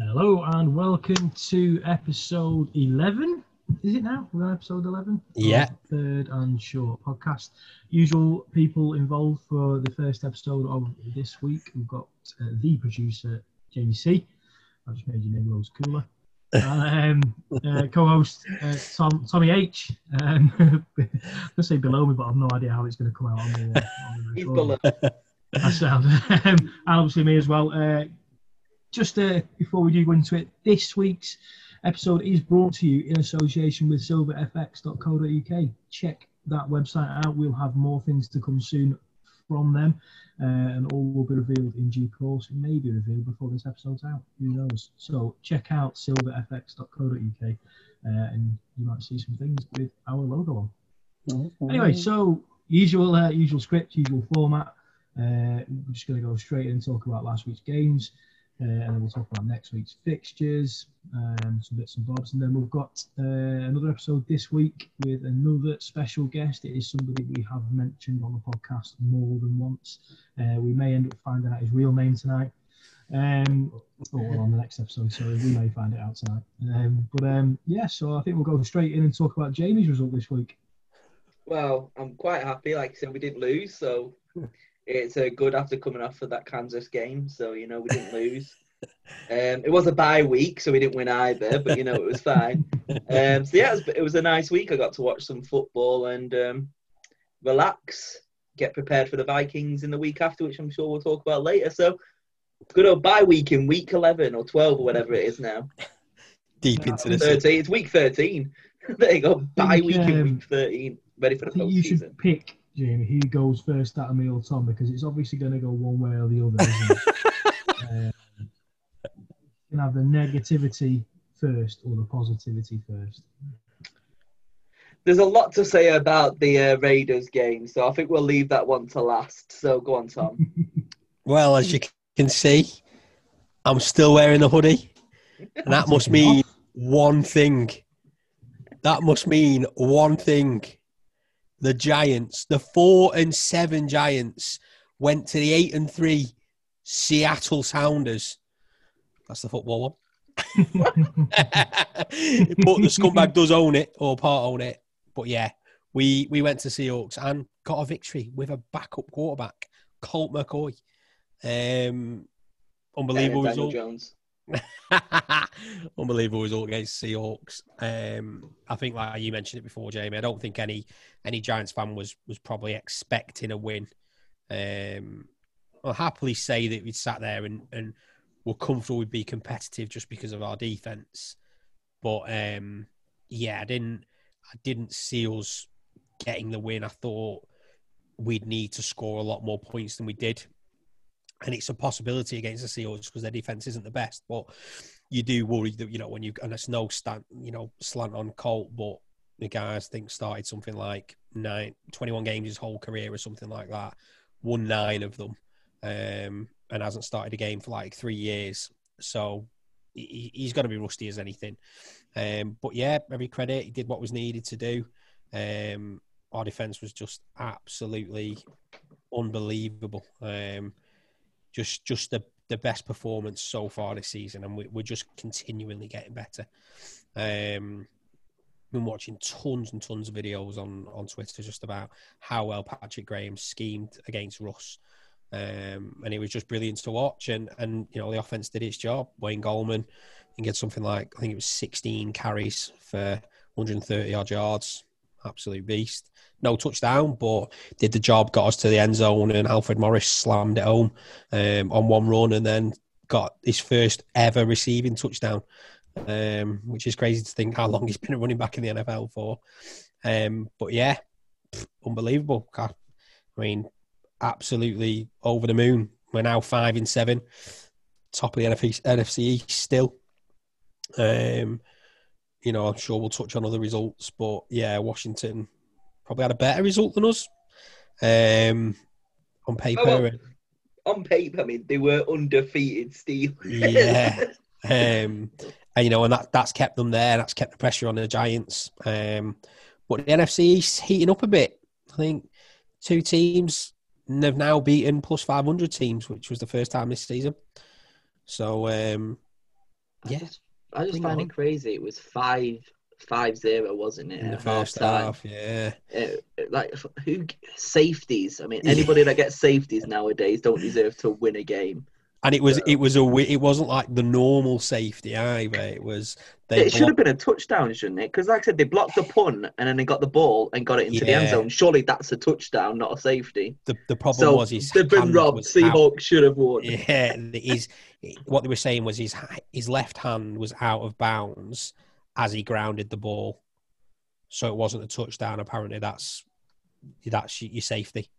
Hello and welcome to episode 11. Is it now? We're on episode 11? Yeah. Third and short podcast. Usual people involved for the first episode of this week. We've got uh, the producer, Jamie C. I just made your name loads cooler. and, um, uh, co-host uh, Tom, Tommy H. Um, I'm gonna say below me, but I've no idea how it's going to come out on the. Uh, on the He's recording. below. That sounds. um, and obviously me as well. Just uh, before we do go into it, this week's episode is brought to you in association with silverfx.co.uk. Check that website out. We'll have more things to come soon from them, uh, and all will be revealed in due course. It may be revealed before this episode's out. Who knows? So check out silverfx.co.uk, uh, and you might see some things with our logo on. Anyway, so usual uh, usual script, usual format. Uh, we're just going to go straight in and talk about last week's games, uh, and then we'll talk about next week's fixtures, um, some bits and bobs, and then we've got uh, another episode this week with another special guest. It is somebody we have mentioned on the podcast more than once. Uh, we may end up finding out his real name tonight. Um, or on the next episode, sorry, we may find it out tonight. Um, but um, yeah, so I think we'll go straight in and talk about Jamie's result this week. Well, I'm quite happy. Like I said, we didn't lose, so it's uh, good after coming off of that Kansas game. So you know we didn't lose. Um, it was a bye week, so we didn't win either, but you know it was fine. Um, so yeah, it was, it was a nice week. I got to watch some football and um, relax, get prepared for the Vikings in the week after, which I'm sure we'll talk about later. So good old bye week in week 11 or 12 or whatever it is now. Deep into the 13. It's week 13. there you go. Bye think, week in week 13. Ready for I the think you postseason. should pick, Jamie, who goes first out of me or Tom, because it's obviously going to go one way or the other. Isn't it? um, you can have the negativity first or the positivity first. There's a lot to say about the uh, Raiders game, so I think we'll leave that one to last. So go on, Tom. Well, as you can see, I'm still wearing the hoodie, and that must mean one thing. That must mean one thing. The Giants, the four and seven Giants, went to the eight and three Seattle Sounders. That's the football one. but the scumbag does own it, or part own it. But yeah, we we went to Seahawks and got a victory with a backup quarterback, Colt McCoy. Um, unbelievable Daniel result. Jones. Unbelievable result against Seahawks. Um, I think, like you mentioned it before, Jamie. I don't think any any Giants fan was was probably expecting a win. Um, I'll happily say that we sat there and and were comfortable we'd be competitive just because of our defense. But um, yeah, I didn't I didn't see us getting the win. I thought we'd need to score a lot more points than we did and it's a possibility against the Seahawks because their defense isn't the best. But you do worry that you know when you and it's no stand you know slant on Colt, but the guy I think started something like nine, 21 games his whole career or something like that, won nine of them, um, and hasn't started a game for like three years. So he, he's got to be rusty as anything. Um, but yeah, every credit he did what was needed to do. Um, our defense was just absolutely unbelievable. Um, just just the, the best performance so far this season, and we, we're just continually getting better. Um, been watching tons and tons of videos on on Twitter just about how well Patrick Graham schemed against Russ, um, and it was just brilliant to watch. And and you know the offense did its job. Wayne Gallman and get something like I think it was 16 carries for 130 odd yards. Absolute beast. No touchdown, but did the job. Got us to the end zone, and Alfred Morris slammed it home um, on one run, and then got his first ever receiving touchdown, um, which is crazy to think how long he's been running back in the NFL for. Um, but yeah, unbelievable. I mean, absolutely over the moon. We're now five and seven, top of the NFC, NFC East still. Um, you know, I'm sure we'll touch on other results, but yeah, Washington probably had a better result than us um, on paper. Oh, well. On paper, I mean, they were undefeated Steelers. Yeah. um, and you know, and that that's kept them there. That's kept the pressure on the Giants. Um, but the NFC is heating up a bit. I think two teams have now beaten plus five hundred teams, which was the first time this season. So um, Yeah, I just find it it crazy. It was five five zero, wasn't it? in the first half-time? half. Yeah, Uh, like who safeties? I mean, anybody that gets safeties nowadays don't deserve to win a game. And it was So- it was a it wasn't like the normal safety either. It was they it should have been a touchdown, shouldn't it? Because, like I said, they blocked the punt and then they got the ball and got it into the end zone. Surely that's a touchdown, not a safety. the the problem So was his they've been robbed. Seahawks should have won. Yeah, his what they were saying was his his left hand was out of bounds as he grounded the ball, so it wasn't a touchdown. Apparently, that's that's your safety.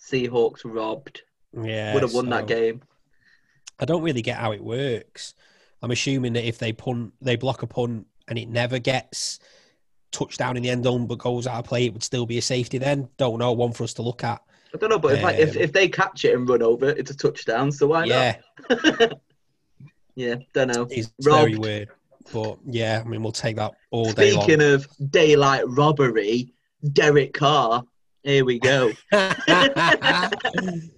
Seahawks robbed. Yeah, Would have won that game. I don't really get how it works. I'm assuming that if they punt, they block a punt, and it never gets touchdown in the end zone but goes out of play, it would still be a safety. Then don't know. One for us to look at. I don't know, but if, like, if Um, if they catch it and run over, it's a touchdown. So why yeah, not? yeah, don't know. it's very weird. But yeah, I mean, we'll take that all day. Speaking of daylight robbery, Derek Carr. Here we go.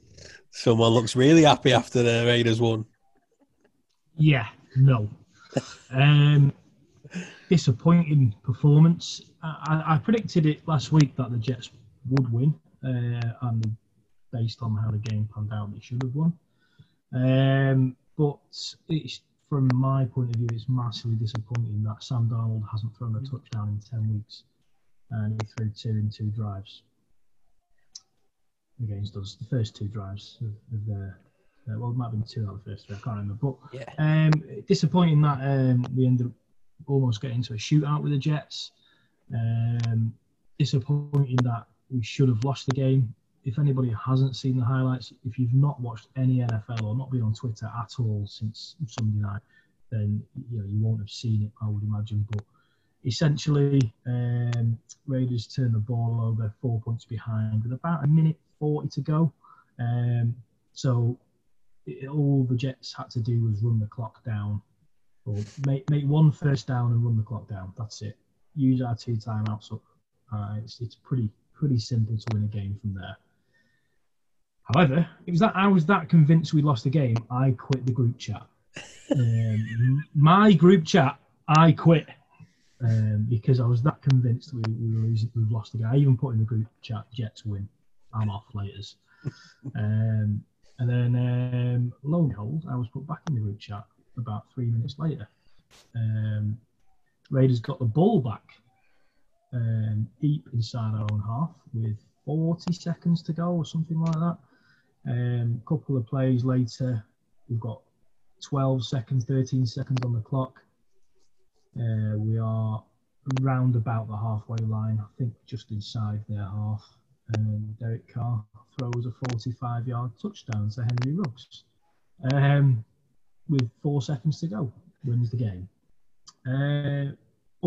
Someone looks really happy after the Raiders won. Yeah, no. um, disappointing performance. I, I predicted it last week that the Jets would win, uh, and based on how the game panned out, they should have won. Um, but it's from my point of view, it's massively disappointing that Sam Darnold hasn't thrown a touchdown in ten weeks, and he threw two in two drives against us. The first two drives of, of their uh, well, it might have been two out of the first three. I can't remember. But Yeah. um, disappointing that um, we ended up almost getting into a shootout with the Jets. Um, disappointing that we should have lost the game. If anybody hasn't seen the highlights, if you've not watched any NFL or not been on Twitter at all since Sunday night, then you know you won't have seen it. I would imagine. But essentially, um, Raiders turned the ball over, four points behind, with about a minute forty to go. Um, so it, all the Jets had to do was run the clock down, or make make one first down and run the clock down. That's it. Use our two timeouts up. Uh, it's it's pretty pretty simple to win a game from there. However, it was that I was that convinced we lost the game. I quit the group chat. Um, my group chat, I quit um, because I was that convinced we, we were losing, we've lost the game. I even put in the group chat, Jets win. I'm off laters. Um, and then, um, lo and behold, I was put back in the group chat about three minutes later. Um, Raiders got the ball back um, deep inside our own half with 40 seconds to go or something like that. A um, couple of plays later, we've got 12 seconds, 13 seconds on the clock. Uh, we are round about the halfway line, I think just inside their half. And Derek Carr throws a 45 yard touchdown to Henry Ruggs um, with four seconds to go, wins the game. Uh,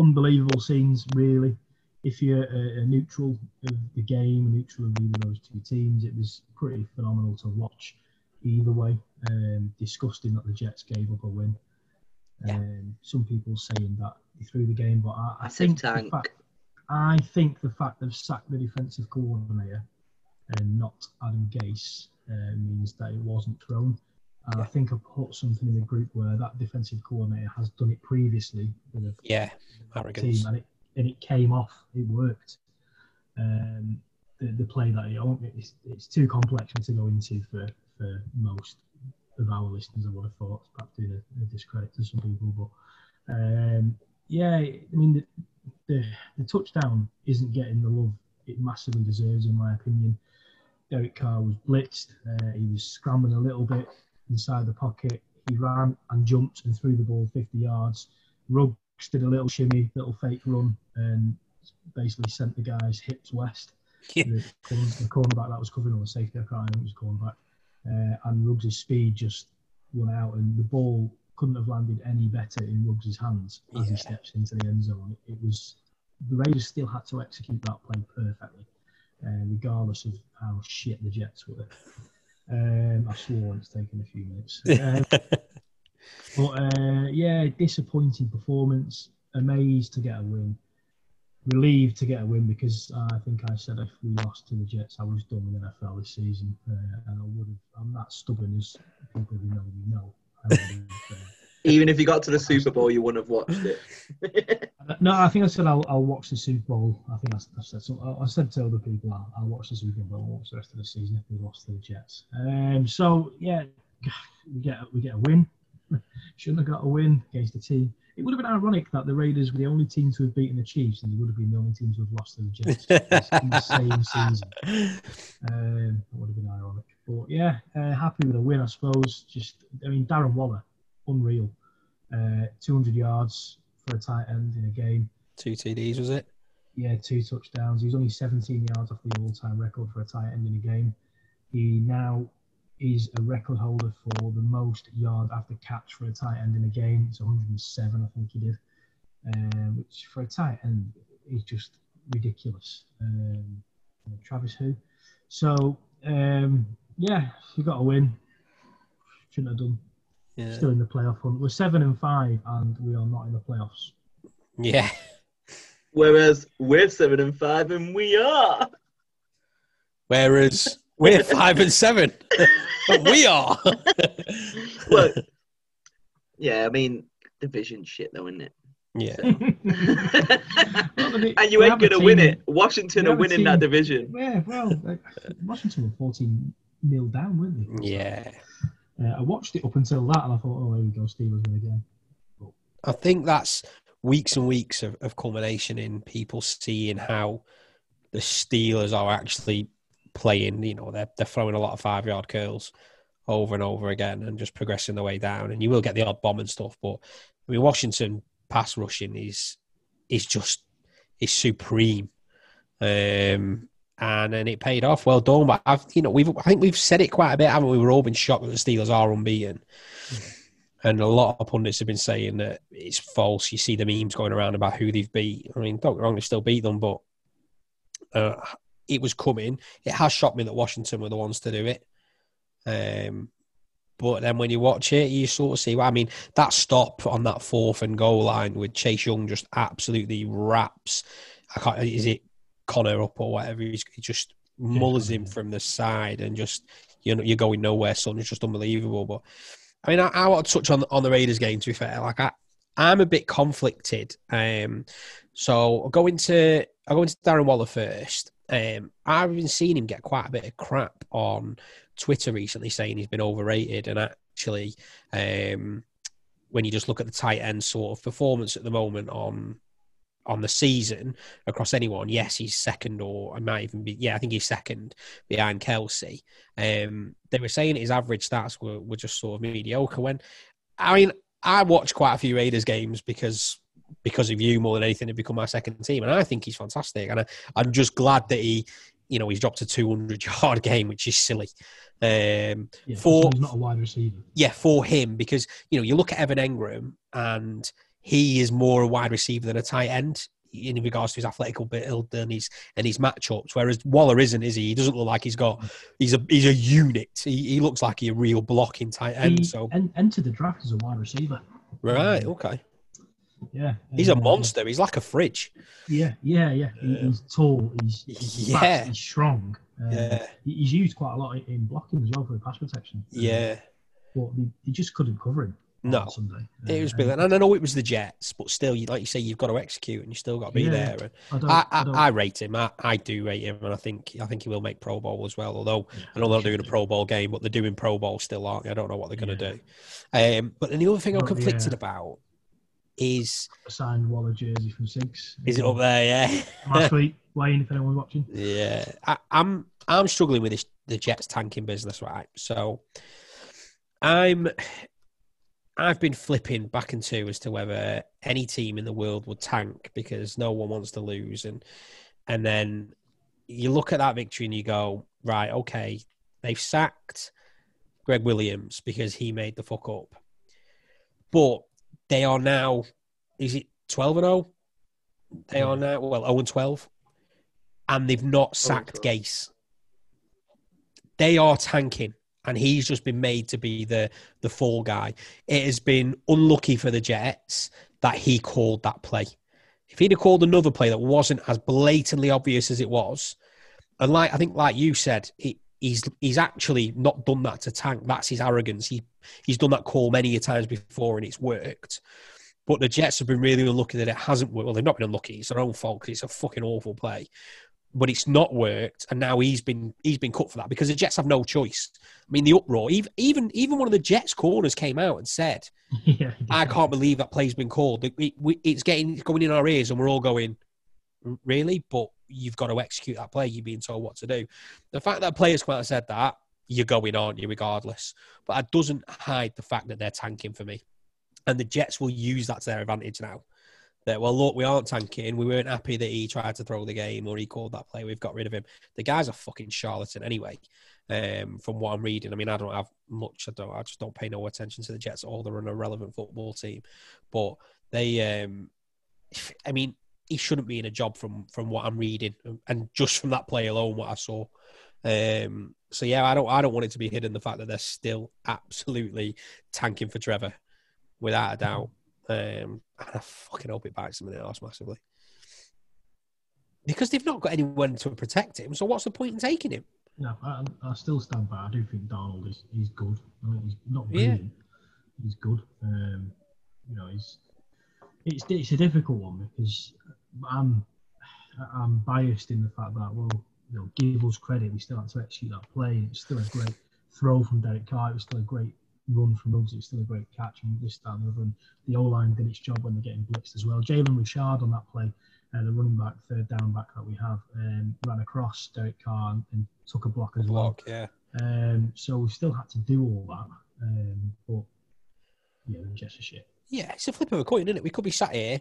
unbelievable scenes, really. If you're a, a neutral of the game, neutral of either of those two teams, it was pretty phenomenal to watch either way. Um, disgusting that the Jets gave up a win. Yeah. Um, some people saying that they threw the game, but I, I Massive think the fact, I think the fact they've sacked the defensive coordinator and not Adam Gase uh, means that it wasn't thrown. And I think I put something in the group where that defensive coordinator has done it previously with a Yeah, arrogance. team, and it and it came off. It worked. Um, the, the play that it, it's, it's too complex to go into for, for most of our listeners. I would have thought, perhaps doing a, a discredit to some people, but um, yeah, I mean the, the the touchdown isn't getting the love it massively deserves, in my opinion. Derek Carr was blitzed. Uh, he was scrambling a little bit inside the pocket. He ran and jumped and threw the ball 50 yards. Ruggs did a little shimmy, little fake run, and basically sent the guy's hips west. Yeah. The, corner, the cornerback that was covering all the safety, I can't remember it was cornerback. Uh, and Ruggs' speed just went out, and the ball couldn't have landed any better in Ruggs' hands as Yeah. he steps into the end zone. It was the Raiders still had to execute that play perfectly, uh, regardless of how shit the Jets were. Um, I swore it's taken a few minutes. Um, but uh, yeah, disappointing performance. Amazed to get a win. Relieved to get a win because I think I said if we lost to the Jets, I was done with NFL this season, uh, and I would have. I'm that stubborn as people who know me know. Even if you got to the Super Bowl, you wouldn't have watched it. No, I think I said I'll, I'll watch the Super Bowl. I think I, I said. I, said to other people I'll, I'll watch the Super Bowl. Watch the rest of the season if we lost to the Jets. Um, so yeah, we get we get a win. Shouldn't have got a win against the team. It would have been ironic that the Raiders were the only team to have beaten the Chiefs, and they would have been the only team to have lost to the Jets in the same season. Um, that would have been ironic. But yeah, uh, happy with a win, I suppose. Just, I mean, Darren Waller, unreal. Uh, 200 yards for a tight end in a game. Two TDs, was it? Yeah, two touchdowns. He's only 17 yards off the all-time record for a tight end in a game. He now is a record holder for the most yard after catch for a tight end in a game. It's 107, I think he did, um, which for a tight end is just ridiculous. Um, Travis who? So um, yeah, we got a win. Shouldn't have done. Yeah. Still in the playoff hunt. We're seven and five, and we are not in the playoffs. Yeah. Whereas we're seven and five, and we are. Whereas we're five and seven. we are. Well, yeah, I mean, division shit though, isn't it? yeah. Well, they- and you they ain't gonna win it. Washington are have a winning that division. Yeah, well, like, Washington were 14 nil down, weren't they? Yeah. Uh, I watched it up until that, and I thought, oh, here we go, Steelers win again. I think that's weeks and weeks of, of culmination in people seeing how the Steelers are actually playing. You know, they're they're throwing a lot of five yard curls over and over again and just progressing their way down. And you will get the odd bomb and stuff, but I mean, Washington pass rushing is is just is supreme. Um, and then it paid off. Well done. But I've you know we've I think we've said it quite a bit, haven't we? We've all been shocked that the Steelers are unbeaten. And a lot of pundits have been saying that it's false. You see the memes going around about who they've beat. I mean, don't get me wrong, they still beat them, but uh, it was coming. It has shocked me that Washington were the ones to do it. Um, but then when you watch it, you sort of see. Well, I mean, that stop on that fourth and goal line with Chase Young just absolutely wraps. I can't. Is it Connor up or whatever? He's, he just mullers him from the side and just you know you're going nowhere. Son, it's just unbelievable. But I mean, I, I want to touch on on the Raiders game. To be fair, like I, I'm a bit conflicted. Um, so I'll go into I'll go into Darren Waller first. Um, I've been seeing him get quite a bit of crap on Twitter recently, saying he's been overrated, and actually, um, when you just look at the tight end sort of performance at the moment on on the season across anyone, yes, he's second, or I might even be, yeah, I think he's second behind Kelce. Um, they were saying his average stats were, were just sort of mediocre. When I mean, I watch quite a few Raiders games because because of you more than anything to become my second team, and I think he's fantastic. And I, I'm just glad that he, you know, he's dropped a 200 yard game, which is silly. Um, Yeah, For- he's not a wide receiver. yeah, for him because you know you look at Evan Engram and he is more a wide receiver than a tight end in regards to his athletic ability and his and his matchups. Whereas Waller isn't, is he? He doesn't look like he's got. He's a he's a unit. He, he looks like a real blocking tight end. he so en- entered the draft as a wide receiver. right, okay. Yeah, He's a uh, monster. He's like a fridge. Yeah, yeah, yeah. He, he's tall. He's, he's Yeah. fast, he's strong. Uh, Yeah, He's used quite a lot in- in blocking as well for the pass protection. Uh, yeah. but they, they just couldn't cover him. on No, Sunday. it was Uh, brilliant. And I know it was the Jets, but still, you- like you say, you've got to execute and you still got to be Yeah. there. And I don't, I, I, I, rate him. I, I do rate him, and I think I think he will make Pro Bowl as well. Although I know they're doing a Pro Bowl game, but they're doing Pro Bowl still, aren't they? I don't know what they're going to Yeah. do. Um, but then the other thing I'm conflicted yeah. about is signed Waller jersey from Six. is it up there? Yeah, Last week, Wayne, if anyone's watching. yeah. I, I'm I'm struggling with this the Jets tanking business, right? So I'm I've been flipping back and two as to whether any team in the world would tank because no one wants to lose, and and then you look at that victory and you go, right, okay, they've sacked Gregg Williams because he made the fuck up, but they are now, is it twelve and zero? They are now well zero and twelve, and they've not oh sacked 12. Gase. They are tanking, and he's just been made to be the the fall guy. It has been unlucky for the Jets that he called that play. If he'd have called another play that wasn't as blatantly obvious as it was, and like I think, like you said, it he's he's actually not done that to tank. That's his arrogance. He he's done that call many a times before and it's worked. But the Jets have been really unlucky that it hasn't worked. Well, they've not been unlucky. It's their own fault because it's a fucking awful play. But it's not worked, and now he's been he's been cut for that because the Jets have no choice. I mean, the uproar. Even even even one of the Jets corners came out and said, yeah, "I can't believe that play's been called. It, it, it's getting it's going in our ears, and we're all going, really." But you've got to execute that play. You're being told what to do. The fact that players quite said that, you're going, aren't you, regardless? But that doesn't hide the fact that they're tanking for me. And the Jets will use that to their advantage now. That, well, look, we aren't tanking. We weren't happy that he tried to throw the game or he called that play. We've got rid of him. The guy's a fucking charlatan anyway, um, from what I'm reading. I mean, I don't have much. I don't. I just don't pay no attention to the Jets at all. They're an irrelevant football team. But they, um, I mean, he shouldn't be in a job from from what I'm reading and just from that play alone, what I saw. Um, so yeah, I don't I don't want it to be hidden the fact that they're still absolutely tanking for Trevor, without a doubt. Um, and I fucking hope it bites them in the arse massively. Because they've not got anyone to protect him, so what's the point in taking him? No, I, I still stand by. I do think Darnold is he's good. I mean, he's not brilliant. Yeah. He's good. Um, you know, he's it's it's a difficult one because I'm I'm biased in the fact that well, you know, give us credit. We still had to execute that play. It's still a great throw from Derek Carr. It was still a great run from Ruggs. It's still a great catch and this that and the other. And the O line did its job when they're getting blitzed as well. Jalen Richard on that play, uh, the running back, third down back that we have, um, ran across Derek Carr and, and took a block as block, well. Yeah. Um, so we still had to do all that. Um, but yeah, just a shit. Yeah, it's a flip of a coin, isn't it? We could be sat here,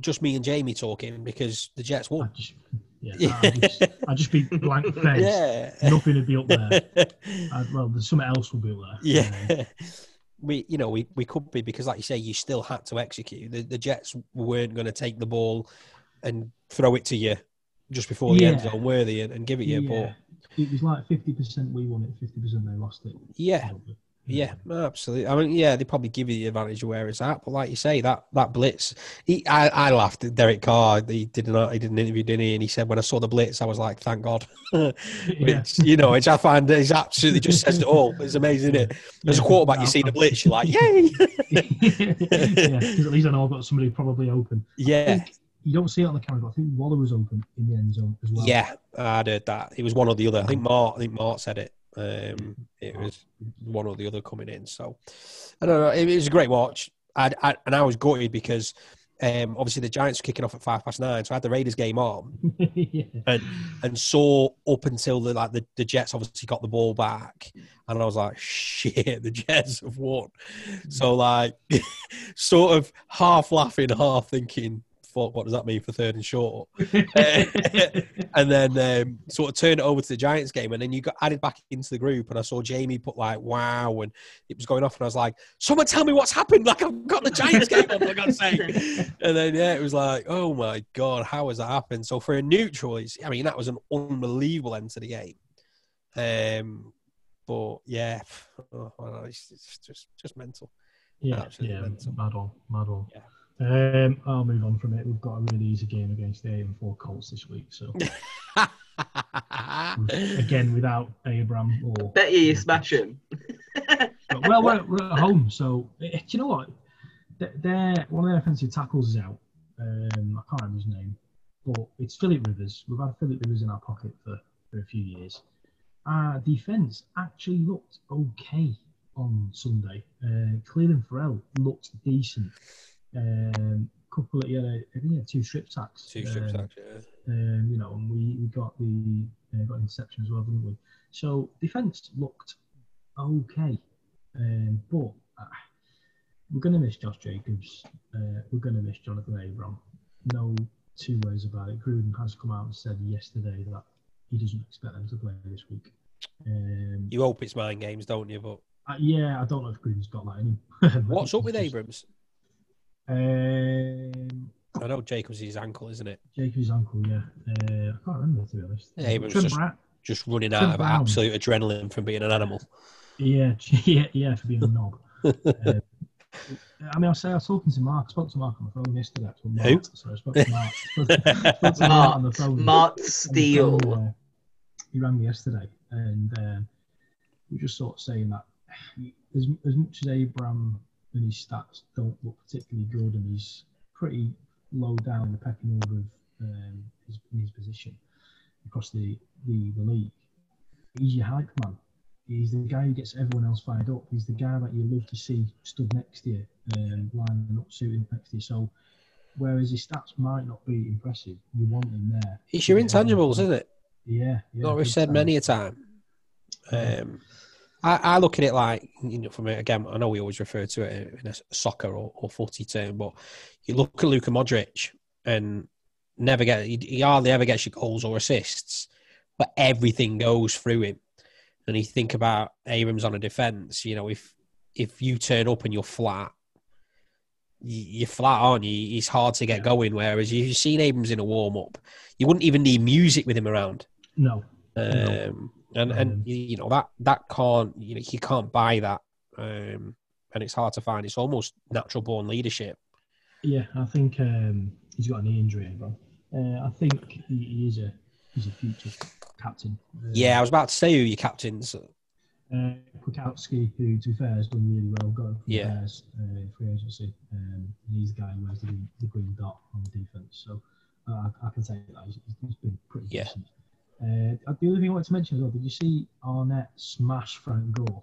just me and Jamie talking because the Jets won. I'd just, yeah, I'd just, I'd just be blank face. Yeah. Nothing would be up there. I'd, well, there's something else would be up there. Yeah. we, you know, we, we could be because, like you say, you still had to execute. The, the Jets weren't going to take the ball and throw it to you just before the yeah. end zone, were they, and, and give it you. Yeah. But it was like fifty percent we won it, fifty percent they lost it. Yeah. Probably. Yeah, absolutely. I mean, yeah, they probably give you the advantage of where it's at, but like you say, that that blitz, he, I, I laughed at Derek Carr. He did not, he did an interview, didn't he? And he said, when I saw the blitz, I was like, thank God. which, you know, which I find is absolutely just says it all. It's amazing, isn't it? As a quarterback, you see the blitz, you're like, yay! yeah, because at least I know I've got somebody probably open. Yeah. You don't see it on the camera, but I think Waller was open in the end zone as well. Yeah, I heard that. It was one or the other. I think um, Mark, I think Mark said it. Um, it was one or the other coming in. So I don't know. It, was a great watch. I, I, and I was gutted because um, obviously the Giants were kicking off at five past nine, so I had the Raiders game on, yeah. and and saw up until the like the, the Jets obviously got the ball back, and I was like, shit, the Jets have won. So like, sort of half laughing, half thinking, fuck, what does that mean for third and short? and then um, sort of turned it over to the Giants game, and then you got added back into the group, and I saw Jamie put like wow, and it was going off, and I was like, someone tell me what's happened, like I've got the Giants game on, for God's sake. And then yeah, it was like, oh my god, how has that happened? So for a neutral, it's, I mean, that was an unbelievable end to the game. Um, but yeah, oh, well, it's, it's just just mental. Yeah, Absolutely yeah, mental. mad on, mad on. Yeah. Um, I'll move on from it. We've got a really easy game against the eight and four Colts this week. So again, without Abram or bet you you smash him. well, we're, we're, at home, so eh, do you know what? They're, one of their offensive tackles is out. Um, I can't remember his name, but it's Philip Rivers. We've had Philip Rivers in our pocket for, for a few years. Our defense actually looked okay on Sunday. Uh, Clelin Ferrell looked decent. Um, couple of yeah, I think had two strip sacks. Two strip um, sacks, yeah. Um, you know, and we, we got the uh, got interception as well, didn't we? So defense looked okay, um, but uh, we're going to miss Josh Jacobs. Uh, we're going to miss Jonathan Abram. No two ways about it. Gruden has come out and said yesterday that he doesn't expect them to play this week. Um, you hope it's mind games, don't you? But uh, yeah, I don't know if Gruden's got that in him. What's up with Abrams? Um, I know Jacobs' his ankle, isn't it? Jacobs' ankle, yeah. Uh, I can't remember to be honest. Yeah, he was just, just running out of Brown. absolute adrenaline from being an animal. Yeah, yeah, yeah, for being a knob. uh, I mean, I say I was talking to Mark. I spoke to Mark on the phone yesterday. Actually, Mark, Who? Sorry, I spoke to Mark. spoke to, spoke to Mark on the phone. Mark Steele. uh, he rang me yesterday, and um, we're just sort of saying that as, as much as Abraham and his stats don't look particularly good, and he's pretty low down the pecking order of um, his, his position across the, the, the league. He's your hype man. He's the guy who gets everyone else fired up. He's the guy that you love to see stood next to you, um, lining up, suiting next to you. So, whereas his stats might not be impressive, you want him there. It's your intangibles, isn't it? Yeah. yeah Like we've said many a time. Um, I, I look at it like, you know, from again, I know we always refer to it in a soccer or, or footy term, but you look at Luka Modric and never get, he hardly ever gets your goals or assists, but everything goes through him. And you think about Abrams on a defence, you know, if if you turn up and you're flat, you're flat, aren't you? It's hard to get going. Whereas you've seen Abrams in a warm up, you wouldn't even need music with him around. No. Um, and Um, and you you know that that can't you know you can't buy that, um, and it's hard to find. It's almost natural born leadership. Yeah, I think um, he's got an injury, Abraham. Uh, I think he, is a he's a future captain. Uh, Yeah, I was about to say who your captains. Uh, Kwiatkoski, who to be fair has done really well, got Yeah. Bears uh, free agency. Um, and he's the guy who wears the, green- the green dot on the defence. So uh, I, I can say that he's, he's been pretty Yeah. decent. Uh, the other thing I wanted to mention as well, did you see Arnett smash Frank Gore?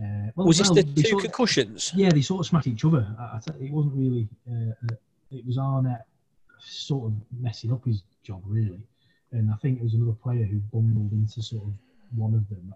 Uh, well, Was this well, the two sort of- concussions? yeah, they sort of smashed each other. I, I it wasn't really. Uh, uh, it was Arnett sort of messing up his job really, and I think it was another player who bundled into sort of one of them,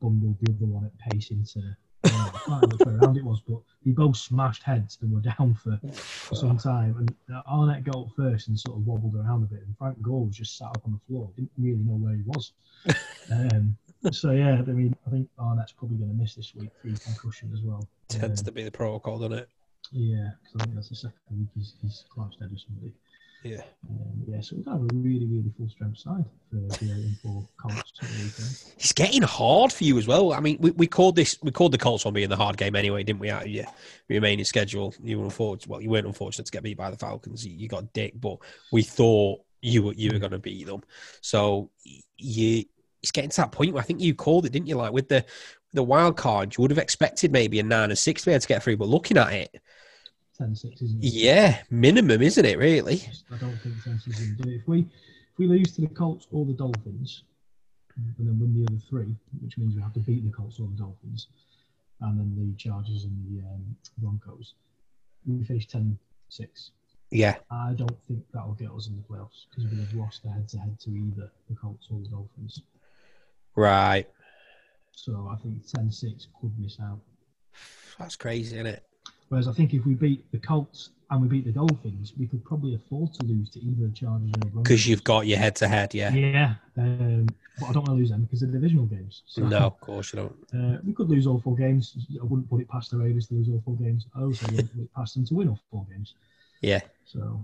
bundled the other one at pace into. I don't know, I can't remember which way around it was, but they both smashed heads and were down for, for some time. And uh, Arnett got up first and sort of wobbled around a bit, and Frank Gore was just sat up on the floor, didn't really know where he was. um, so yeah, I mean, I think Arnett's probably going to miss this week through concussion as well. Tends Um, to be the protocol, doesn't it? yeah, because I think that's the second week he's, he's collapsed dead or somebody. Yeah. Um, yeah, so we've got a really, really full strength side for the for Colts weekend. It's getting hard for you as well. I mean, we, we called this we called the Colts one being the hard game anyway, didn't we? Out of your remaining schedule, you were unfortunate. Well, you weren't unfortunate to get beat by the Falcons. You, you got dick, but we thought you were you were going to beat them. So you it's getting to that point where I think you called it, didn't you? Like with the the wild card, you would have expected maybe a nine and six to be able to get through, but looking at it, 10 6, isn't it? yeah, minimum, isn't it? Really? I don't think 10 6 is going to do it. If we, if we lose to the Colts or the Dolphins, and then win the other three, which means we have to beat the Colts or the Dolphins, and then the Chargers and the um, Broncos, we finish 10 6. Yeah, I don't think that'll get us in the playoffs because we'll have lost head to head to either the Colts or the Dolphins. right. So I think 10 6 could miss out. That's crazy, isn't it? Whereas I think if we beat the Colts and we beat the Dolphins, we could probably afford to lose to either the Chargers or the Broncos. Because you've got your head to head, yeah. Yeah. Um, but I don't want to lose them because they're divisional games. So, No, of course you don't. Uh, we could lose all four games. I wouldn't put it past the Raiders to lose all four games. I also wouldn't put it past them to win all four games. Yeah. So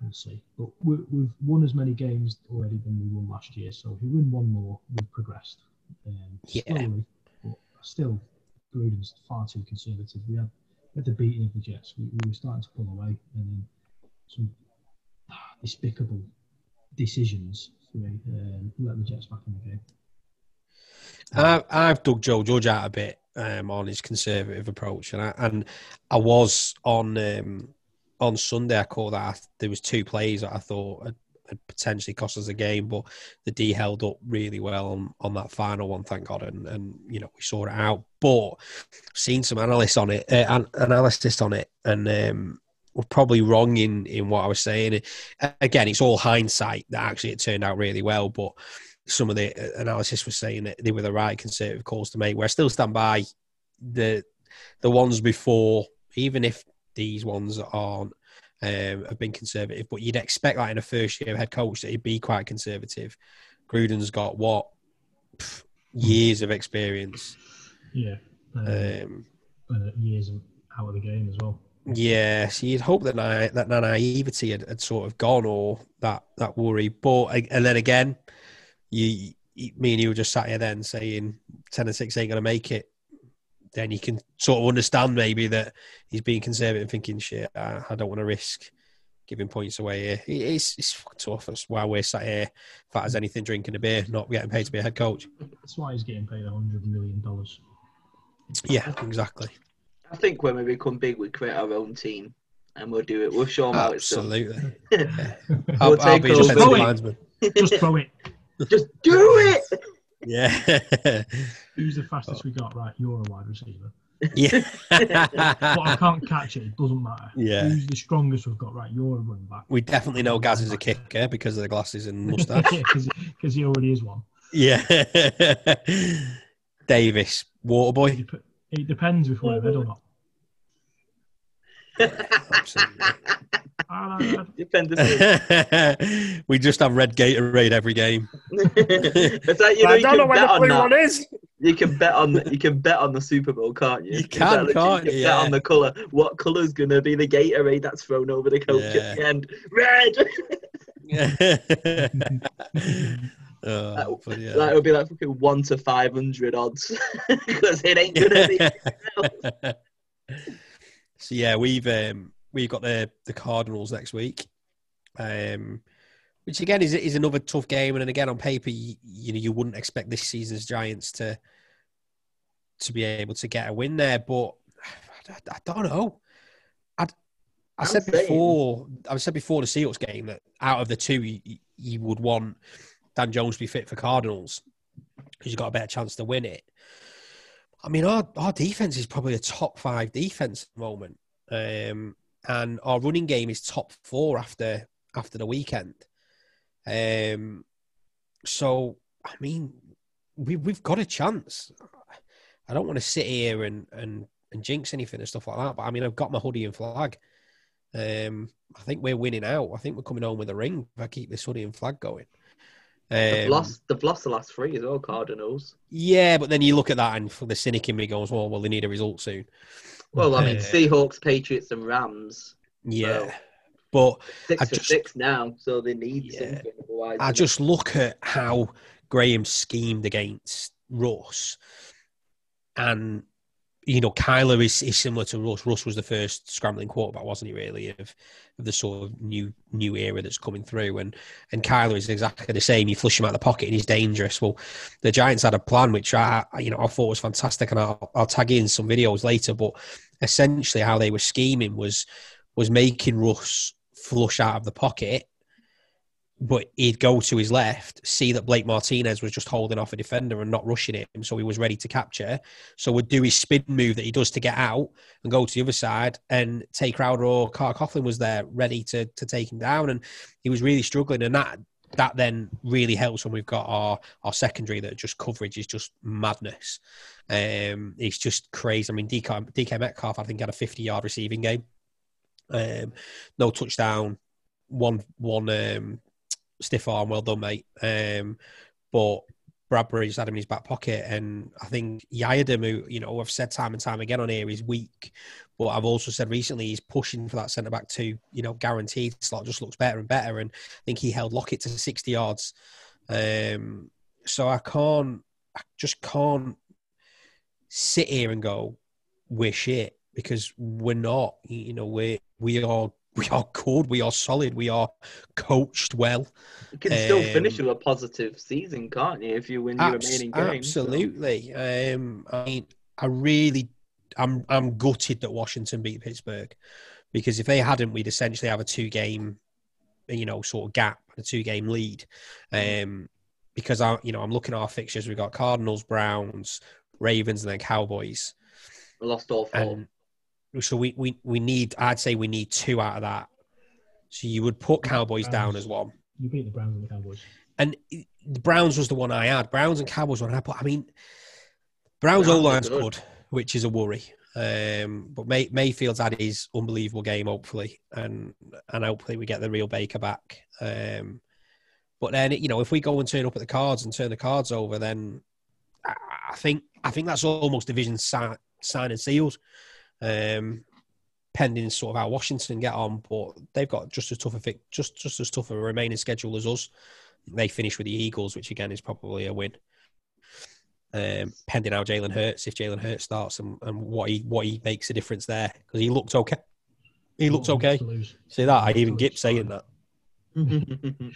we'll see. But we, we've won as many games already than we won last year. So if we win one more, we've progressed. Um, Yeah. Slowly, but still, Gruden's far too conservative. We had, had the beating of the Jets. We, we were starting to pull away, and then some despicable decisions me, um, letting the Jets back in the game. I've, I've dug Joe Judge out a bit um, on his conservative approach, and I and I was on um, on Sunday. I called that there was two plays that I thought had, had potentially cost us a game, but the D held up really well on, on that final one, thank God, and and you know we saw it out. But seen some analysts on it, uh, an, analysis on it, and um, were probably wrong in in what I was saying. Again, it's all hindsight that actually it turned out really well, but some of the uh, analysis was saying that they were the right conservative calls to make. Where I still stand by the the ones before, even if these ones aren't um, have been conservative, but you'd expect that in a first year head coach that he'd be quite conservative. Gruden's got what pff, years of experience. Yeah. Um, Um, years out of the game as well. Yeah, so you'd hope that na- that naivety had, had sort of gone, or that that worry. But and then again, you, you me and you were just sat here then saying ten and six ain't going to make it. Then you can sort of understand maybe that he's being conservative, and thinking shit. I, I don't want to risk giving points away here. It- It's it's fucking tough. That's why we're sat here, fat as anything, drinking a beer, not getting paid to be a head coach. That's why he's getting paid a hundred million dollars. Yeah, exactly. I think when we become big, we create our own team and we'll do it. We'll show them how it's done. Absolutely. We'll I'll, I'll take be a over. defensive wait. linesman. Just throw it. Just do it. Yeah. Who's the fastest we got? Right, you're a wide receiver. yeah. But I can't catch it. It doesn't matter. Yeah. Who's the strongest we've got? Right, you're a running back. we definitely know Gaz is a kicker because of the glasses and mustache. Because he already is one. yeah. Davis, Waterboy. It, dep- it depends if we're ahead or not. Absolutely. Defend the we just have red Gatorade every game. It's like you know I you don't know where the on blue that. one is. You can bet on the, you can bet on the Super Bowl, can't you? You can, can't you? you? Bet on the color. What color's gonna be the Gatorade that's thrown over the coach Yeah. at the end? Red. oh, but yeah. That would be like fucking one to five hundred odds because it ain't gonna be. so yeah, we've um, we've got the the Cardinals next week, um, which again is is another tough game. And then again, on paper, you, you know you wouldn't expect this season's Giants to to be able to get a win there, but I, I don't know. I I I'm said saying- before I said before the Seahawks game that out of the two, you, you would want Dan Jones to be fit for Cardinals because you've got a better chance to win it. I mean, our, our defense is probably a top five defense at the moment, um, and our running game is top four after after the weekend. Um, so I mean, we we've got a chance. I don't want to sit here and and and jinx anything and stuff like that, but I mean, I've got my hoodie and flag. Um, I think we're winning out. I think we're coming home with a ring if I keep this hoodie and flag going. They've Um, lost. They've lost the last three as well. Cardinals. yeah, but then you look at that and for the cynic in me goes, well, well, they need a result soon. Well, I mean, Uh, Seahawks, Patriots, and Rams. Yeah. Well, But Six I just- six now, so they need Yeah. something. Otherwise, I just look at how Graham schemed against Russ, and you know, Kyler is, is similar to Russ. Russ was the first scrambling quarterback, wasn't he? Really, of, of the sort of new new era that's coming through, and and Kyler is exactly the same. You flush him out of the pocket, and he's dangerous. Well, the Giants had a plan, which I you know I thought was fantastic, and I'll, I'll tag in some videos later. But essentially, how they were scheming was was making Russ flush out of the pocket but he'd go to his left, see that Blake Martinez was just holding off a defender and not rushing him, so he was ready to capture. So would do his spin move that he does to get out and go to the other side, and Tae Crowder or Carter Coughlin was there ready to to take him down, and he was really struggling, and that that then really helps when we've got our our secondary that just coverage is just madness. Um, it's just crazy. I mean, DK, DK Metcalf, I think, had a 50 yard receiving game. Um, no touchdown, one one um, stiff arm. Well done, mate. Um, but Bradberry's had him in his back pocket, and I think Yiadom, who you know I've said time and time again on here, is weak. But I've also said recently he's pushing for that centre back to you know guaranteed slot. Just looks better and better, and I think he held Lockett to sixty yards. Um, so I can't, I just can't sit here and go we're shit because we're not. You know, we we are we are good. We are solid. We are coached well. You can still finish Um, with a positive season, can't you? If you win your Abs- remaining games. so- absolutely. Um, I mean, I really, I'm I'm gutted that Washington beat Pittsburgh because if they hadn't, we'd essentially have a two game, you know, sort of gap, a two game lead. Um, because I, you know, I'm looking at our fixtures. We've got Cardinals, Browns, Ravens, and then Cowboys. We Lost all four. And so we, we, we need, I'd say we need two out of that. So you would put Cowboys down as one. You beat the Browns and the Cowboys. And the Browns was the one I had. Browns and Cowboys one I put. I mean, Browns Browns O line's good. good, which is a worry. Um, but May, Mayfield's had his unbelievable game, hopefully, and and hopefully we get the real Baker back. Um, but then you know, if we go and turn up at the cards and turn the cards over, then I, I think I think that's almost division si- sign and sealed. Um, pending sort of how Washington get on, but they've got just as tough a fi- just just as tough a remaining schedule as us. They finish with the Eagles, which again is probably a win. Um, pending how Jalen Hurts, if Jalen Hurts starts and, and what he what he makes a difference there, because he looked okay. He looks What okay. See that? I even Gip saying that.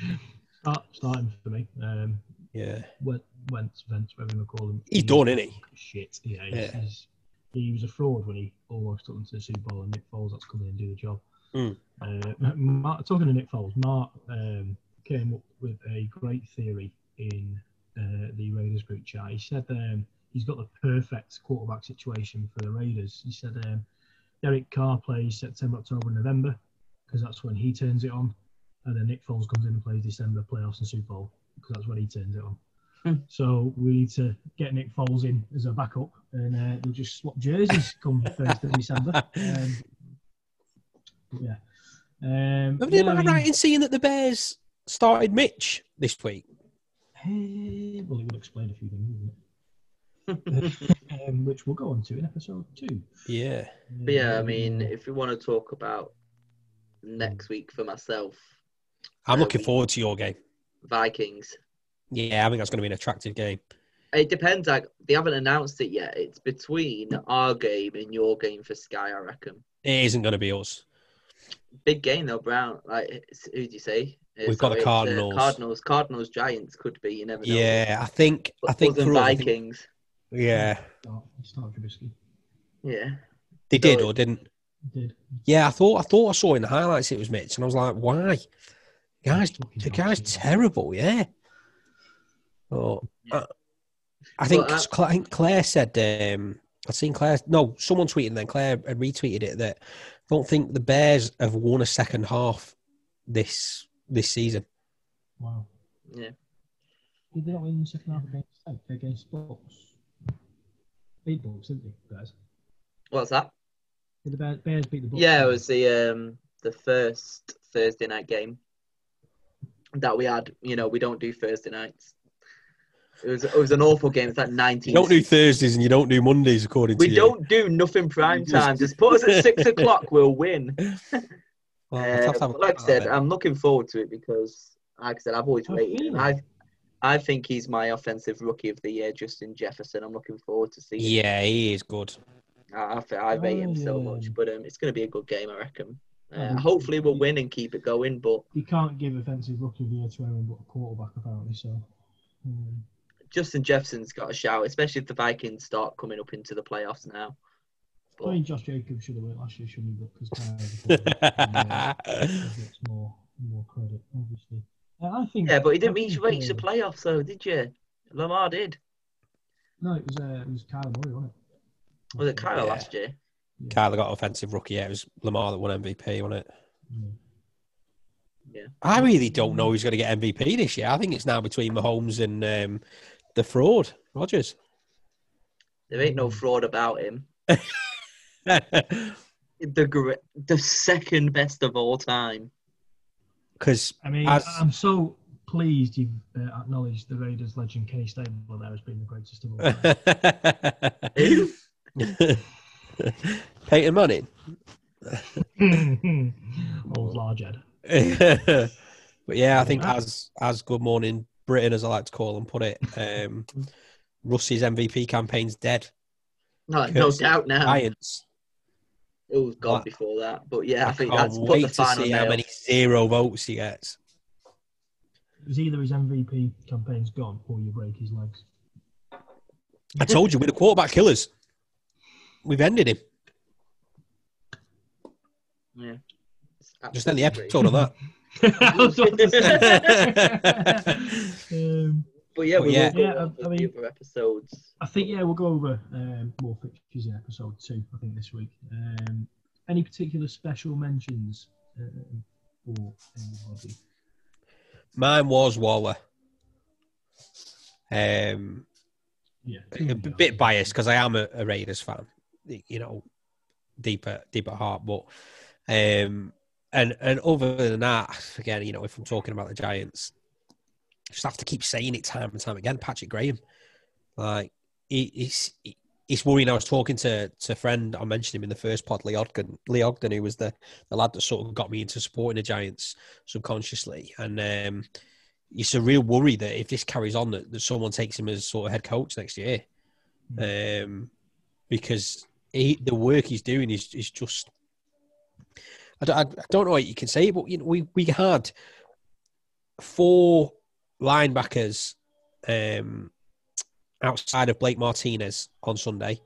Start, starting for me. Um, Yeah. Went, Wentz, Vents, whatever you call him. He's done, isn't he? Shit. Yeah, he's, Yeah. He's, he was a fraud when he almost took them to the Super Bowl, and Nick Foles had to come in and do the job. Mm. Uh, Mark, talking to Nick Foles, Mark um, came up with a great theory in uh, the Raiders group chat. He said um, he's got the perfect quarterback situation for the Raiders. He said um, Derek Carr plays September, October, and November because that's when he turns it on, and then Nick Foles comes in and plays December playoffs and Super Bowl because that's when he turns it on. Hmm. So we need to get Nick Foles in as a backup, and uh, we'll just swap jerseys come first of December. Um, yeah. Um, Am yeah, I I mean- right in seeing that the Bears started Mitch this week? Eh, well, it would explain a few things, wouldn't it? um, which we'll go on to in episode two. Yeah. But yeah, I mean, if we want to talk about next week for myself, I'm Uh, looking forward to your game. Vikings. Yeah, I think that's going to be an attractive game. It depends. Like they haven't announced it yet. It's between our game and your game for Sky, I reckon. It isn't going to be us. Big game though, Brown. Like who do you say? We've got the sorry, it's, uh, Cardinals. Cardinals. Cardinals. Giants could be. You never know. Yeah, I think. I think other for than think- Vikings. yeah, Start, start Trubisky. Yeah. they did or didn't. Did. Yeah, I thought. I thought I saw in the highlights it was Mitch, and I was like, why? Guys, the guy's dog terrible. Yeah. Oh, Yeah. uh, I think Well, I- Cla- I think Claire said. Um, I've seen Claire. No, someone tweeted, and then Claire had retweeted it that I don't think the Bears have won a second half this this season. Wow. Yeah. Did they not win the second half against against Bucs? Beat Bucs, didn't they, guys? What's that? Did the Bears, Bears beat the Bucs? Yeah, it was the um the first Thursday night game that we had. You know, we don't do Thursday nights. It was it was an awful game. It's like 19. You nineteen. don't do Thursdays and you don't do Mondays, according we to you. We don't do nothing prime time. Just put us at six o'clock, we'll win. Well, Uh, we'll have to have a but like I said. I'm looking forward to it because, like I said, I've always Oh, rated him. really? I I think he's my offensive rookie of the year, Justin Jefferson. I'm looking forward to seeing. him. yeah, he is good. I, I, I rate him so Oh, much, but um, it's going to be a good game, I reckon. Uh, Oh, hopefully, we'll win and keep it going. But You can't give offensive rookie of the year to anyone but a quarterback, apparently. So, um, Justin Jefferson's got a shout, especially if the Vikings start coming up into the playoffs now. I But mean, Josh Jacobs should have went last year, shouldn't he? Because Kyle gets more more credit, obviously. Uh, I think. yeah, but he didn't reach, reach the uh, playoffs, though, did you? Lamar did. No, it was uh, it was Kyle Murray, wasn't it? Was it Kyle Yeah. last year? Kyler got offensive rookie. Yeah, it was Lamar that won MVP, wasn't it? Yeah. I really don't know who's going to get MVP this year. I think it's now between Mahomes and um, the fraud, Rodgers. There ain't no fraud about him. The gr- the second best of all time. Because I mean, As- I'm so pleased you've uh, acknowledged the Raiders legend Kenny Stabler there as being the greatest of all time. Peyton Manning. Old large head. but yeah, I think as as Good Morning Britain, as I like to call them, put it, um, Russie's MVP campaign's dead. No, no doubt now. Giants. It was gone Well, before that. But yeah, I, think that's put the to final see how nail. many zero votes he gets. It was either his MVP campaign's gone or you break his legs. I told you, we're the quarterback killers. We've ended him. Yeah. Just end the absolutely episode on that. I was about to say. um, But yeah, we yeah. will go Yeah, on I- I mean- other episodes. I think yeah, we'll go over um, more fixtures in episode two. I think this week. Um, any particular special mentions um, for anybody? Mine was Waller. Um, Yeah, a bit biased because I am a, a Raiders fan, you know, deep at deep at heart. But um, and and other than that, again, you know, if I'm talking about the Giants, I just have to keep saying it time and time again. Patrick Graham, like he, he's it's worrying. I was talking to to a friend. I mentioned him in the first pod, Lee Ogden, Lee Ogden, who was the the lad that sort of got me into supporting the Giants subconsciously, and um, it's a real worry that if this carries on, that, that someone takes him as sort of head coach next year, um, because he, the work he's doing is is just. I don't, I don't know what you can say, but you know, we we had four linebackers um, outside of Blake Martinez on Sunday.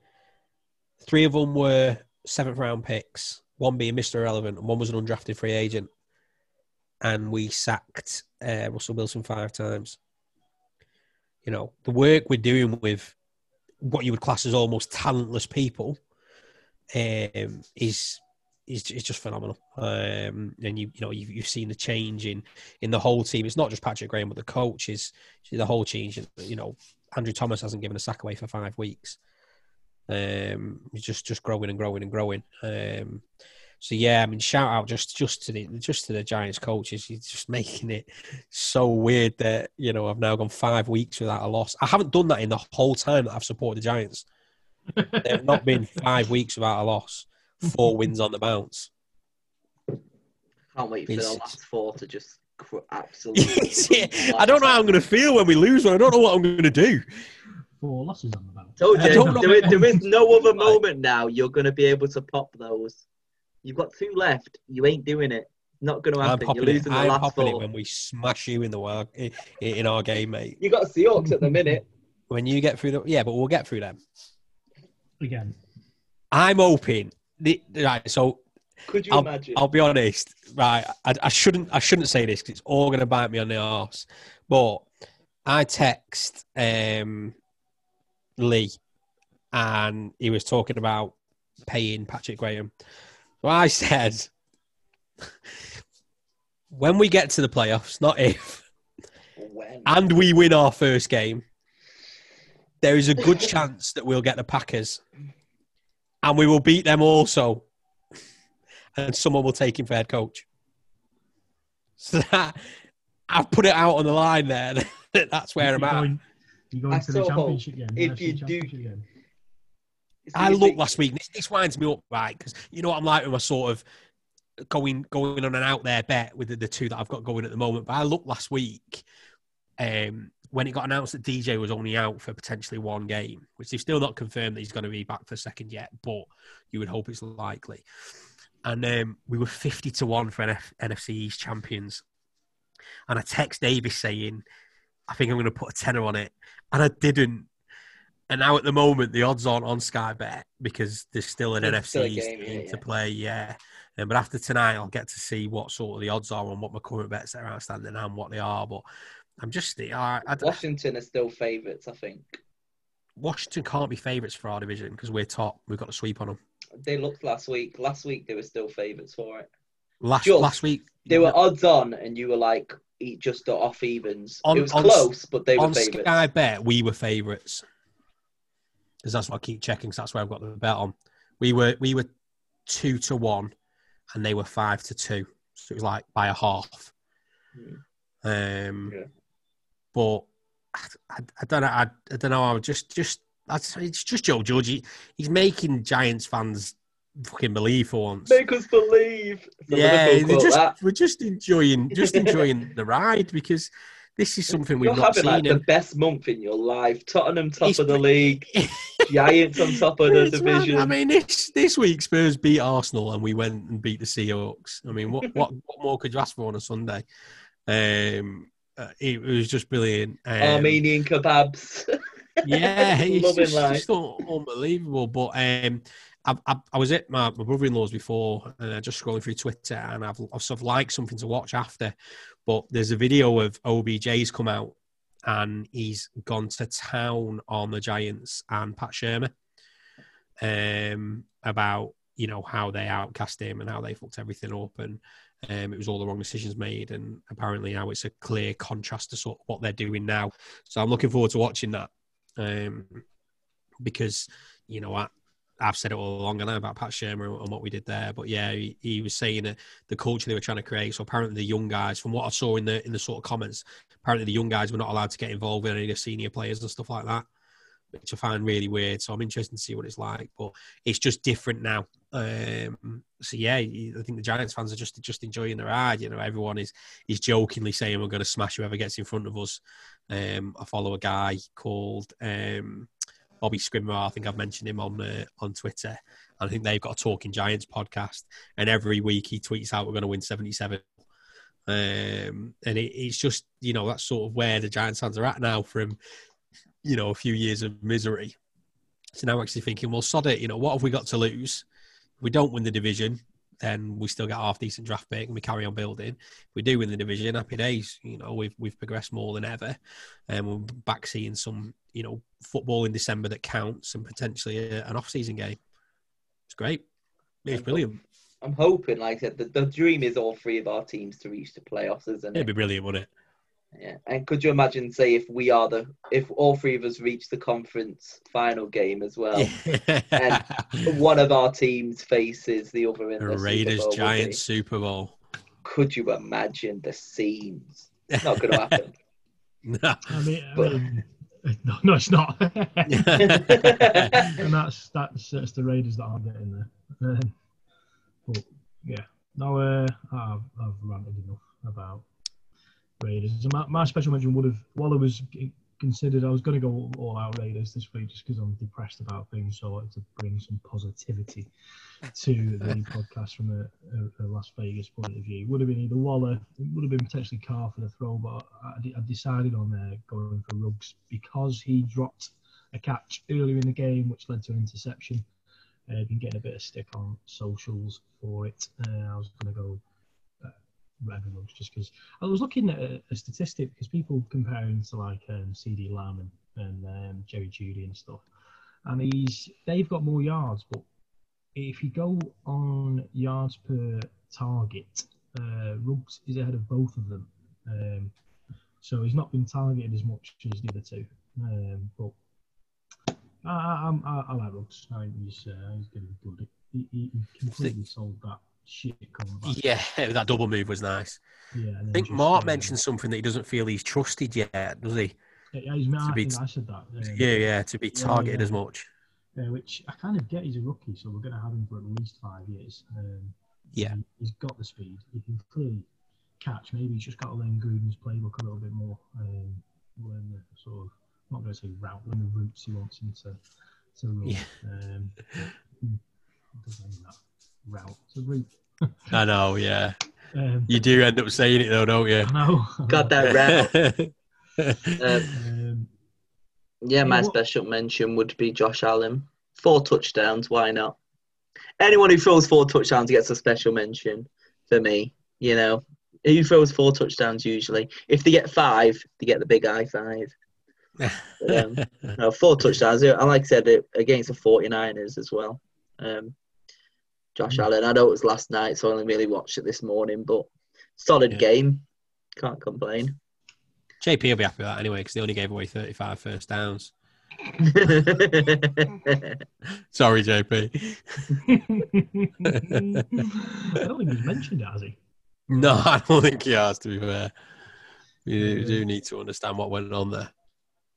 Three of them were seventh round picks, one being Mr. Irrelevant, and one was an undrafted free agent. And we sacked uh, Russell Wilson five times. You know, the work we're doing with what you would class as almost talentless people um, is is is just phenomenal. Um, and you you know you've, you've seen the change in in the whole team. It's not just Patrick Graham, but the coaches. The whole change. You know, Andrew Thomas hasn't given a sack away for five weeks. Um, he's just just growing and growing and growing. Um, so yeah, I mean, shout out just just to the just to the Giants coaches. He's just making it so weird that you know I've now gone five weeks without a loss. I haven't done that in the whole time that I've supported the Giants. They've not been five weeks without a loss. Four wins on the bounce. Can't wait for It's- the last four to just cr- absolutely. I don't know how I'm going to feel when we lose. When I don't know what I'm going to do. Four losses on the bounce. Told you, don't there, is, there is no other moment now you're going to be able to pop those. You've got two left. You ain't doing it. Not going to I'm happen. You're popping it. losing the I'm last popping it four. when we smash you in the wa- in, in our game, mate. You got Seahawks at the minute. When you get through the yeah, but we'll get through them. Again. I'm hoping. The, right, so Could you I'll, imagine? I'll be honest, right? I, I shouldn't I shouldn't say this because it's all going to bite me on the arse. But I text um, Lee, and he was talking about paying Patrick Graham. So I said, when we get to the playoffs, not if, when? and we win our first game, there is a good chance that we'll get the Packers, and we will beat them also, and someone will take him for head coach. So that I've put it out on the line there. That's where I'm You're at. you're going I to the championship game. if NFC you do- championship game. I looked last week. This, this winds me up, right? Because you know what I'm like with my sort of going going on an out there bet with the, the two that I've got going at the moment. But I looked last week um, when it got announced that DJ was only out for potentially one game, which they've still not confirmed that he's going to be back for a second yet, but you would hope it's likely. And um, we were 50 to 1 for NF- NFC East champions. And I text Davis saying, I think I'm going to put a tenner on it. And I didn't. And now at the moment, the odds aren't on Sky Bet because there's still an NFC still a East game, yeah, game yeah. to play. Yeah. Um, but after tonight, I'll get to see what sort of the odds are on what my current bets that are outstanding and what they are. But I'm just, I, I, I, Washington are still favourites, I think. Washington can't be favourites for our division because we're top. We've got a sweep on them. They looked last week. Last week they were still favourites for it. Last Just- last week, They were odds on, and you were like e- just off evens. On- it was on- close, but they were favourites. Sky Bet, we were favourites because that's what I keep checking. 'cause that's where I've got the bet on. We were we were two to one, and they were five to two. So it was like by a half. Um, Yeah. but I, I, I don't know. I, I don't know. I would just just that's it's just Joe Judge. He, he's making Giants fans fucking believe for once. Make us believe. The yeah, just, we're just enjoying just enjoying the ride because this is something we've You're not having seen. like the best month in your life. Tottenham top It's of the league, Giants on top of the division. I mean, this this week Spurs beat Arsenal and we went and beat the Seahawks. I mean, what what, what more could you ask for on a Sunday? Um, uh, it, was just brilliant. Um, Armenian kebabs. yeah, it's just, just unbelievable. But um, I, I, I was at my, my brother-in-law's before, and uh, just scrolling through Twitter, and I've, I've sort of liked something to watch after. But there's a video of OBJ's come out, and he's gone to town on the Giants and Pat Shurmur um, about you know how they outcast him and how they fucked everything up, and um, it was all the wrong decisions made, and apparently now it's a clear contrast to sort of what they're doing now. So I'm looking forward to watching that um, because you know I, I've said it all along I know about Pat Shurmur and what we did there, but yeah, he, he was saying that the culture they were trying to create. So apparently the young guys, from what I saw in the in the sort of comments, apparently the young guys were not allowed to get involved with any of the senior players and stuff like that, which I find really weird. So I'm interested to see what it's like, but it's just different now. Um, so yeah, I think the Giants fans are just just enjoying the ride. You know, everyone is is jokingly saying we're going to smash whoever gets in front of us. Um, I follow a guy called um, Bobby Scrimmer. I think I've mentioned him on uh, on Twitter. I think they've got a Talking Giants podcast, and every week he tweets out, "We're going to win 77." Um, and it, it's just you know that's sort of where the Giants fans are at now from you know a few years of misery. So now I'm actually thinking, well, sod it. You know what have we got to lose? We don't win the division, then we still get half decent draft pick and we carry on building. If we do win the division, happy days. You know, we've we've progressed more than ever, and we're back seeing some you know football in December that counts and potentially a, an off-season game. It's great. It's brilliant. I'm hoping, like I said, the, the dream is all three of our teams to reach the playoffs, isn't It'd be brilliant, wouldn't Yeah. And could you imagine, say, if we are the, if all three of us reach the conference final game as well, it? and one of our teams faces the other in the the Super Raiders Bowl, Giants be- Super Bowl. Could you imagine the scenes? It's not going to happen. No. I mean, I mean no, no, it's not. and that's that's that's the Raiders that aren't getting there. Um, but yeah, no, uh, I've, I've ranted enough about Raiders. And my, my special mention would have, while I was considered, I was going to go all out Raiders this week just because I'm depressed about things. So I wanted to bring some positivity to the podcast from a, a, a Las Vegas point of view. Would have been either Waller, it would have been potentially Carr for the throw, but I, I decided on uh, going for Ruggs because he dropped a catch earlier in the game, which led to an interception. Uh, been getting a bit of stick on socials for it. Uh, I was going to go Revan just because I was looking at a, a statistic because people comparing to like um, CeeDee Lamb and, and um, Jerry Jeudy and stuff, and he's they've got more yards, but if you go on yards per target, uh, Ruggs is ahead of both of them. Um, so he's not been targeted as much as the other two. Um, but I, I, I, I like Ruggs. I think he's, uh, he's going to be good. He, he, he completely sold that shit coming back. Yeah, that double move was nice. Yeah, I think Mark mentioned something that he doesn't feel he's trusted yet, does he? Yeah, he's, I, to be- I said that. um, Yeah, yeah, to be targeted yeah. as much. uh, which I kind of get. He's a rookie, so we're going to have him for at least five years. Um, Yeah. he- he's got the speed. He can clearly catch. Maybe he's just got to learn Gruden's playbook a little bit more. Um, learn the sort of, I'm not going to say route, learn the routes he wants him to, to run. Yeah. Um, what does that mean, that route? It's a route. I know, yeah. Um, You do end up saying it though, don't you? I know. Got that route. Um, Um, yeah, my what- special mention would be Josh Allen. Four touchdowns, why not? Anyone who throws four touchdowns gets a special mention for me. You know, who throws four touchdowns usually? If they get five, they get the big high five. Um, No, four touchdowns. And like I said, it- against the 49ers as well. Um, Josh Mm. Allen, I know it was last night, so I only really watched it this morning, but solid Yeah. game. Can't complain. JP will be happy with that anyway because they only gave away 35 first downs. Sorry, JP. I don't think he's mentioned it, has he? No, I don't think he has, to be fair. You do need to understand what went on there.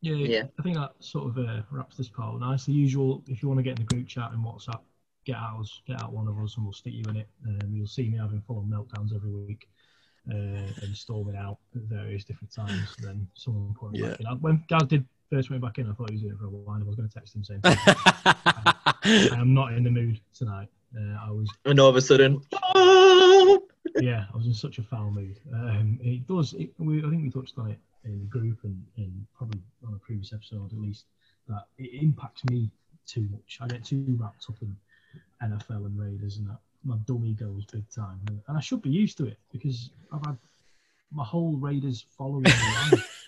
Yeah, Yeah. I think that sort of uh, wraps this part. Nice. The usual. If you want to get in the group chat and WhatsApp, get out us, get out one of us, and we'll stick you in it. Um, you'll see me having full on meltdowns every week uh, and storming out at various different times. Then someone put me back in. I- When Gaz did first went back in, I thought he was doing it for a while. I was going to text him saying, "I am not in the mood tonight." Uh, I was and all of a sudden, yeah, I was in such a foul mood. Um, it does. It, we, I think we touched on it in the group and, and probably on a previous episode at least that it impacts me too much. I get too wrapped up in NFL and Raiders, and that my dummy goes big time. And, and I should be used to it because I've had my whole Raiders following life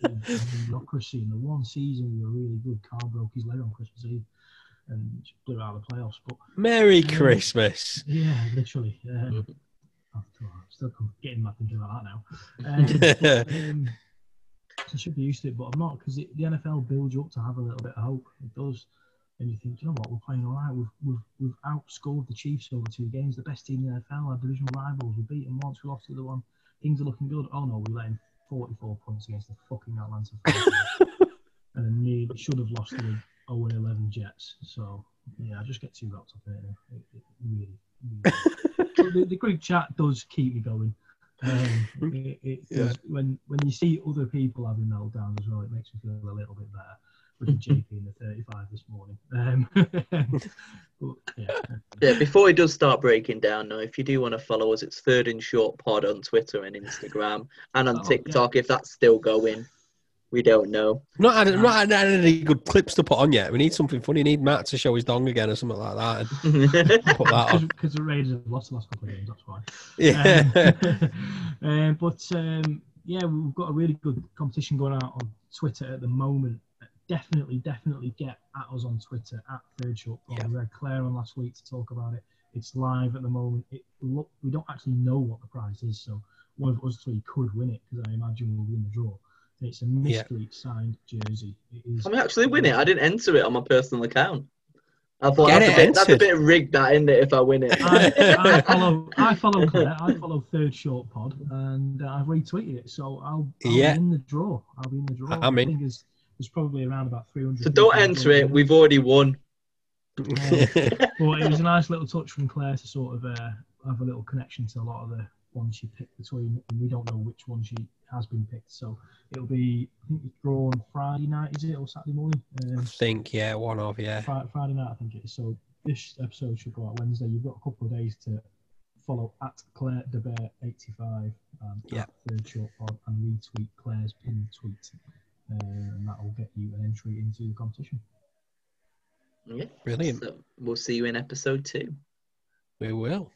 in, in the one season we were really good. Carr broke his leg on Christmas Eve and blew out of the playoffs. But Merry Christmas. yeah, literally. Um, I'm still getting my thinking about that now. Um, but, um, I should be used to it, but I'm not because the NFL builds you up to have a little bit of hope. It does. And you think, you know what, we're playing all right. We've, we've, we've outscored the Chiefs over two games, the best team in the NFL, our divisional rivals. We beat them once, we lost to the other one. Things are looking good. Oh no, we let in 44 points against the fucking Atlanta Falcons. and then nearly should have lost to the 0 11 Jets. So, yeah, I just get too wrapped up in it. It, it really, really so the, the group chat does keep me going. Um, it, Yeah. when when you see other people having meltdowns as well, it makes me feel a little bit better. With the JP in the 35 this morning. Um, but, yeah. Yeah, before he does start breaking down, though, if you do want to follow us, it's Third and Short Pod on Twitter and Instagram and on Oh, TikTok if that's still going. We don't know. Not had, not had any good clips to put on yet. We need something funny. We need Matt to show his dong again or something like that. Put that on. Because the Raiders have lost the last couple of games, that's why. Yeah. Um, um, but um, yeah, we've got a really good competition going out on Twitter at the moment. Definitely, definitely get at us on Twitter at Third Short Pod. Yeah. We had Claire on last week to talk about it. It's live at the moment. It look, we don't actually know what the prize is, so one of us three could win it because I imagine we'll win the draw. It's a mystery signed jersey. It is. I may actually win it. I didn't enter it on my personal account. I thought Get that's, it a bit, that's a bit rigged, that, isn't it, if I win it? I, I follow. I follow Claire. I follow Third Short Pod, and uh, I've retweeted it. So I'll, I'll Yeah. be in the draw. I'll be in the draw. I'm in. I think there's, there's probably around about 300. So don't enter it. We've already won. But it was a nice little touch from Claire to sort of uh, have a little connection to a lot of the ones she picked between, and we don't know which one she has been picked. So it'll be, I think it's drawn Friday night, is it, or Saturday morning? I Um, think, yeah, one of, yeah. Friday, Friday night, I think it is. So this episode should go out Wednesday. You've got a couple of days to follow at Claire De Bear 85 um, Yeah. at Third Short Pod and retweet Claire's pinned tweet. Uh, and that will get you an entry into the competition. Yeah. Brilliant. So we'll see you in episode two. We will.